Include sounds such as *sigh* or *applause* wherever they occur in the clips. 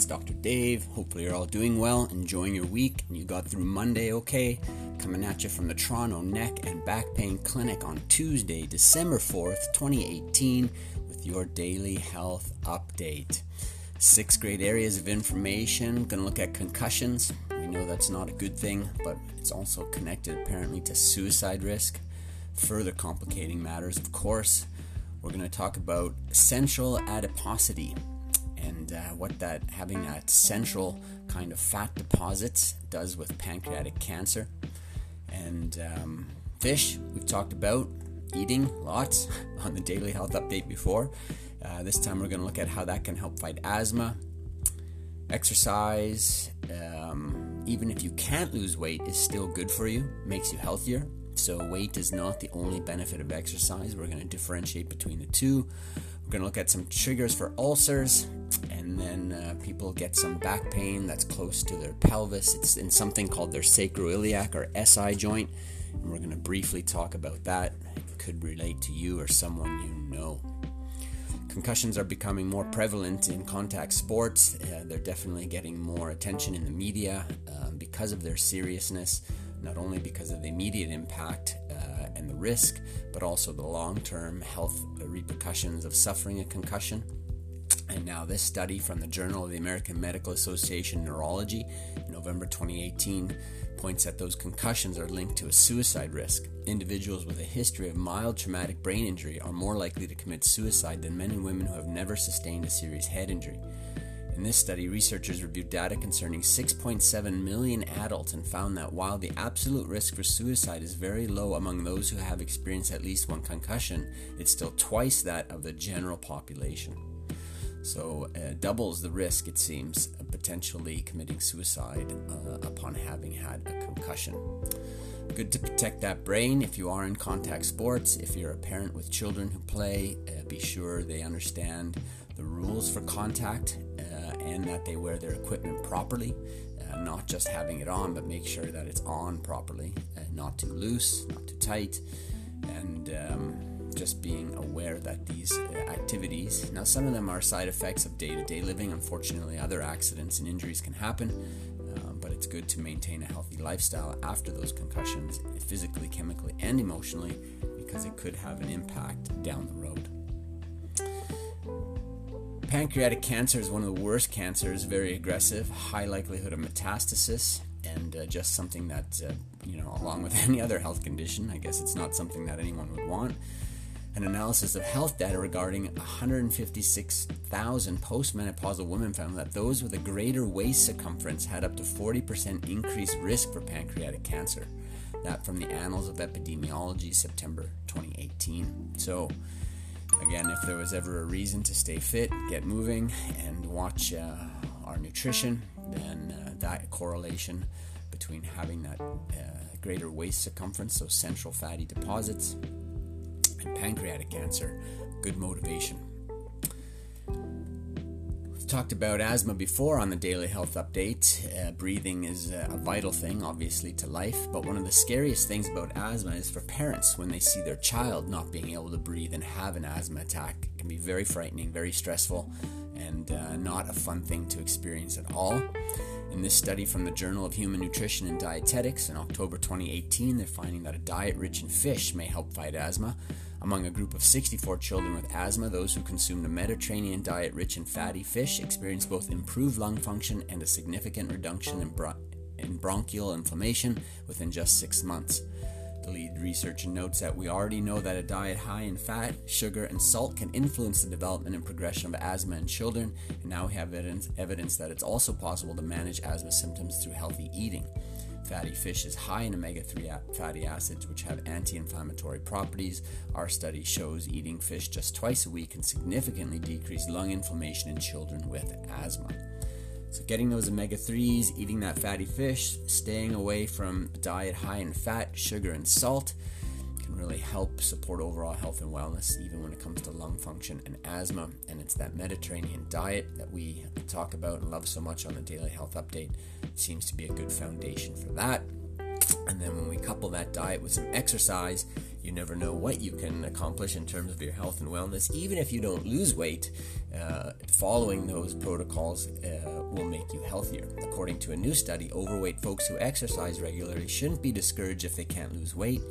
it's Dr. Dave. Hopefully, you're all doing well, enjoying your week, and you got through Monday okay. Coming at you from the Toronto Neck and Back Pain Clinic on Tuesday, December 4th, 2018, with your daily health update. Six great areas of information. To look at concussions. We know that's not a good thing, but it's also connected apparently to suicide risk. Further complicating matters, of course. We're going to talk about central adiposity and uh, what that having that central kind of fat deposits does with pancreatic cancer. And um, fish, we've talked about eating lots *laughs* on the daily health update before. Uh, this time we're going to look at how that can help fight asthma. Exercise, um, even if you can't lose weight, is still good for you, makes you healthier. So, weight is not the only benefit of exercise. We're going to differentiate between the two. We're going to look at some triggers for ulcers, and then uh, people get some back pain that's close to their pelvis. It's in something called their sacroiliac or SI joint, and we're going to briefly talk about that. It could relate to you or someone you know. Concussions are becoming more prevalent in contact sports. Uh, they're definitely getting more attention in the media um, because of their seriousness, not only because of the immediate impact uh, and the risk, but also the long term health repercussions of suffering a concussion. And now, this study from the Journal of the American Medical Association Neurology, November 2018, points that those concussions are linked to a suicide risk. Individuals with a history of mild traumatic brain injury are more likely to commit suicide than men and women who have never sustained a serious head injury. In this study, researchers reviewed data concerning 6.7 million adults and found that while the absolute risk for suicide is very low among those who have experienced at least one concussion, it's still twice that of the general population. So, uh, doubles the risk, it seems, of potentially committing suicide uh, upon having had a concussion. Good to protect that brain if you are in contact sports. If you're a parent with children who play, uh, be sure they understand the rules for contact and that they wear their equipment properly. Uh, not just having it on, but make sure that it's on properly, uh, not too loose, not too tight, and um, just being aware that these uh, activities, now some of them are side effects of day to day living. Unfortunately, other accidents and injuries can happen, uh, but it's good to maintain a healthy lifestyle after those concussions, physically, chemically, and emotionally, because it could have an impact down the road. Pancreatic cancer is one of the worst cancers, very aggressive, high likelihood of metastasis, and uh, just something that, uh, you know, along with *laughs* any other health condition, I guess it's not something that anyone would want an analysis of health data regarding 156,000 postmenopausal women found that those with a greater waist circumference had up to 40% increased risk for pancreatic cancer. That from the Annals of Epidemiology, September 2018. So, again, if there was ever a reason to stay fit, get moving, and watch uh, our nutrition, then uh, that correlation between having that uh, greater waist circumference, so central fatty deposits, and pancreatic cancer. Good motivation. Talked about asthma before on the daily health update. Uh, breathing is a vital thing, obviously, to life, but one of the scariest things about asthma is for parents when they see their child not being able to breathe and have an asthma attack. It can be very frightening, very stressful, and uh, not a fun thing to experience at all. In this study from the Journal of Human Nutrition and Dietetics in October 2018, they're finding that a diet rich in fish may help fight asthma. Among a group of 64 children with asthma, those who consumed a Mediterranean diet rich in fatty fish experienced both improved lung function and a significant reduction in, bron- in bronchial inflammation within just six months. The lead researcher notes that we already know that a diet high in fat, sugar, and salt can influence the development and progression of asthma in children, and now we have evidence, evidence that it's also possible to manage asthma symptoms through healthy eating. Fatty fish is high in omega 3 fatty acids, which have anti inflammatory properties. Our study shows eating fish just twice a week can significantly decrease lung inflammation in children with asthma. So, getting those omega 3s, eating that fatty fish, staying away from a diet high in fat, sugar, and salt can really help support overall health and wellness, even when it comes to lung function and asthma. And it's that Mediterranean diet that we talk about and love so much on the Daily Health Update. It seems to be a good foundation for that. And then when we couple that diet with some exercise, you never know what you can accomplish in terms of your health and wellness. Even if you don't lose weight, uh, following those protocols uh, will make you healthier. According to a new study, overweight folks who exercise regularly shouldn't be discouraged if they can't lose weight.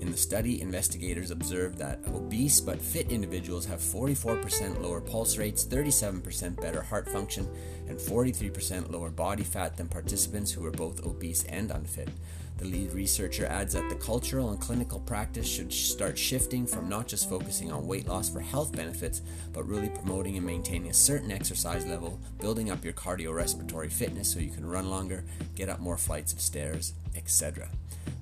In the study, investigators observed that obese but fit individuals have 44% lower pulse rates, 37% better heart function, and 43% lower body fat than participants who were both obese and unfit. The lead researcher adds that the cultural and clinical practice should start shifting from not just focusing on weight loss for health benefits, but really promoting and maintaining a certain exercise level, building up your cardiorespiratory fitness so you can run longer, get up more flights of stairs, etc.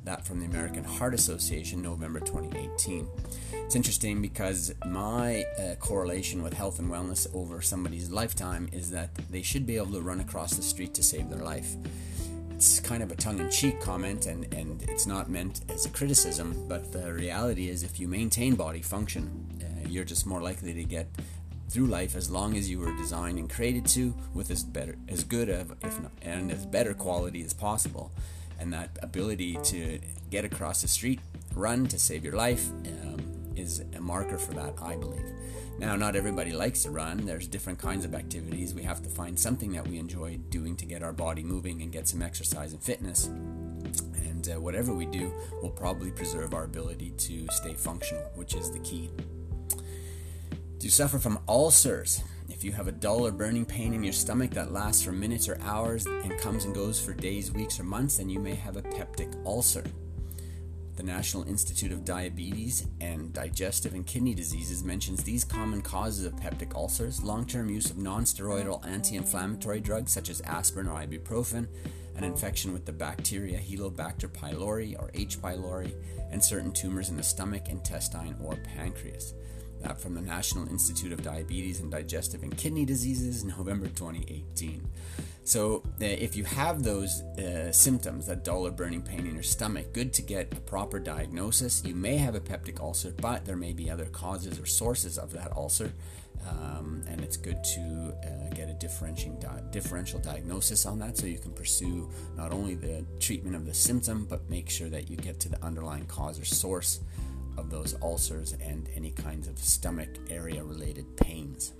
That from the American Heart Association, November 2018. It's interesting because my uh, correlation with health and wellness over somebody's lifetime is that they should be able to run across the street to save their life it's kind of a tongue-in-cheek comment and, and it's not meant as a criticism but the reality is if you maintain body function uh, you're just more likely to get through life as long as you were designed and created to with as better as good of if not and as better quality as possible. And that ability to get across the street run to save your life um, is a marker for that i believe now, not everybody likes to run. There's different kinds of activities. We have to find something that we enjoy doing to get our body moving and get some exercise and fitness. And uh, whatever we do will probably preserve our ability to stay functional, which is the key. Do you suffer from ulcers? If you have a dull or burning pain in your stomach that lasts for minutes or hours and comes and goes for days, weeks, or months, then you may have a peptic ulcer. The National Institute of Diabetes and Digestive and Kidney Diseases mentions these common causes of peptic ulcers long term use of non steroidal anti inflammatory drugs such as aspirin or ibuprofen, an infection with the bacteria Helicobacter pylori or H. pylori, and certain tumors in the stomach, intestine, or pancreas. That from the National Institute of Diabetes and Digestive and Kidney Diseases, November 2018. So, uh, if you have those uh, symptoms, that dull or burning pain in your stomach, good to get a proper diagnosis. You may have a peptic ulcer, but there may be other causes or sources of that ulcer, um, and it's good to uh, get a di- differential diagnosis on that so you can pursue not only the treatment of the symptom, but make sure that you get to the underlying cause or source of those ulcers and any kinds of stomach area related pains.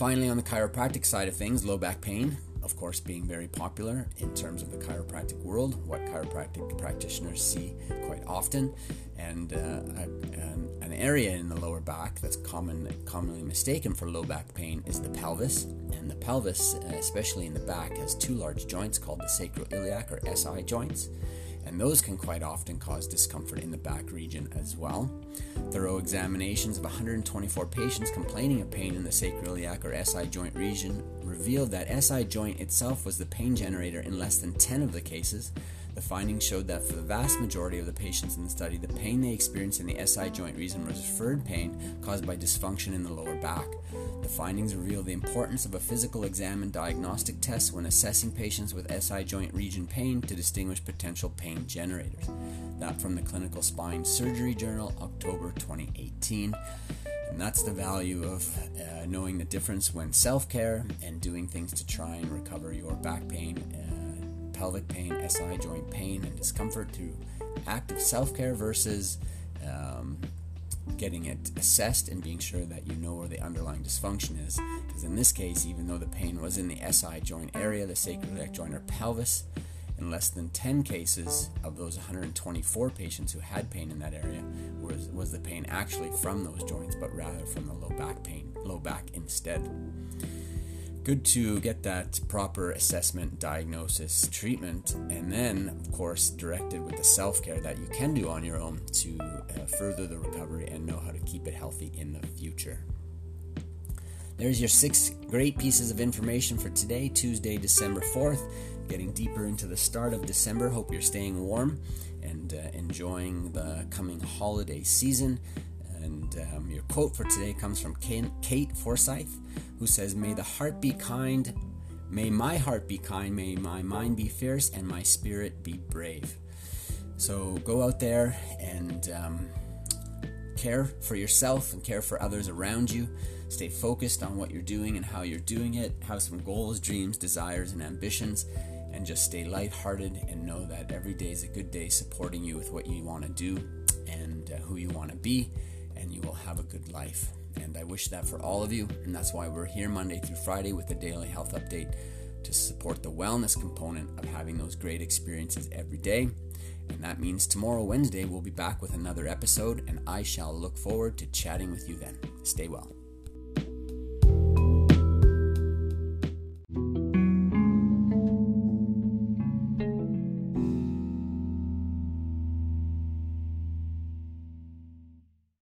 Finally, on the chiropractic side of things, low back pain, of course, being very popular in terms of the chiropractic world, what chiropractic practitioners see quite often, and uh, an, an, area in the lower back that's common, commonly mistaken for low back pain is the pelvis. And the pelvis, uh, especially in the back, has two large joints called the sacroiliac or SI joints and those can quite often cause discomfort in the back region as well. Thorough examinations of 124 patients complaining of pain in the sacroiliac or SI joint region revealed that SI joint itself was the pain generator in less than 10 of the cases. The findings showed that for the vast majority of the patients in the study, the pain they experienced in the SI joint region was referred pain caused by dysfunction in the lower back. The findings reveal the importance of a physical exam and diagnostic test when assessing patients with SI joint region pain to distinguish potential pain generators. That from the Clinical Spine Surgery Journal, October 2018. And that's the value of uh, knowing the difference when self care and doing things to try and recover your back pain, uh, pelvic pain, SI joint pain, and discomfort through active self care versus um, getting it assessed and being sure that you know where the underlying dysfunction is. Because in this case, even though the pain was in the SI joint area, the sacroiliac joint or pelvis, in less than 10 cases of those 124 patients who had pain in that area was, was the pain actually from those joints, but rather from the low back pain, low back instead good to get that proper assessment, diagnosis, treatment, and then, of course, directed with the self care that you can do on your own to uh, further the recovery and know how to keep it healthy in the future. There's your six great pieces of information for today, Tuesday, December 4th. Getting deeper into the start of December. Hope you're staying warm and uh, enjoying the coming holiday season. And um, your quote for today comes from Kate Forsyth, who says, May the heart be kind, may my heart be kind, may my mind be fierce, and my spirit be brave. So go out there and um, care for yourself and care for others around you. Stay focused on what you're doing and how you're doing it. Have some goals, dreams, desires, and ambitions. And just stay lighthearted and know that every day is a good day supporting you with what you want to do and uh, who you want to be, and you will have a good life. And I wish that for all of you, and that's why we're here Monday through Friday with a daily health update to support the wellness component of having those great experiences every day. And that means tomorrow, Wednesday, we'll be back with another episode, and I shall look forward to chatting with you then. Stay well.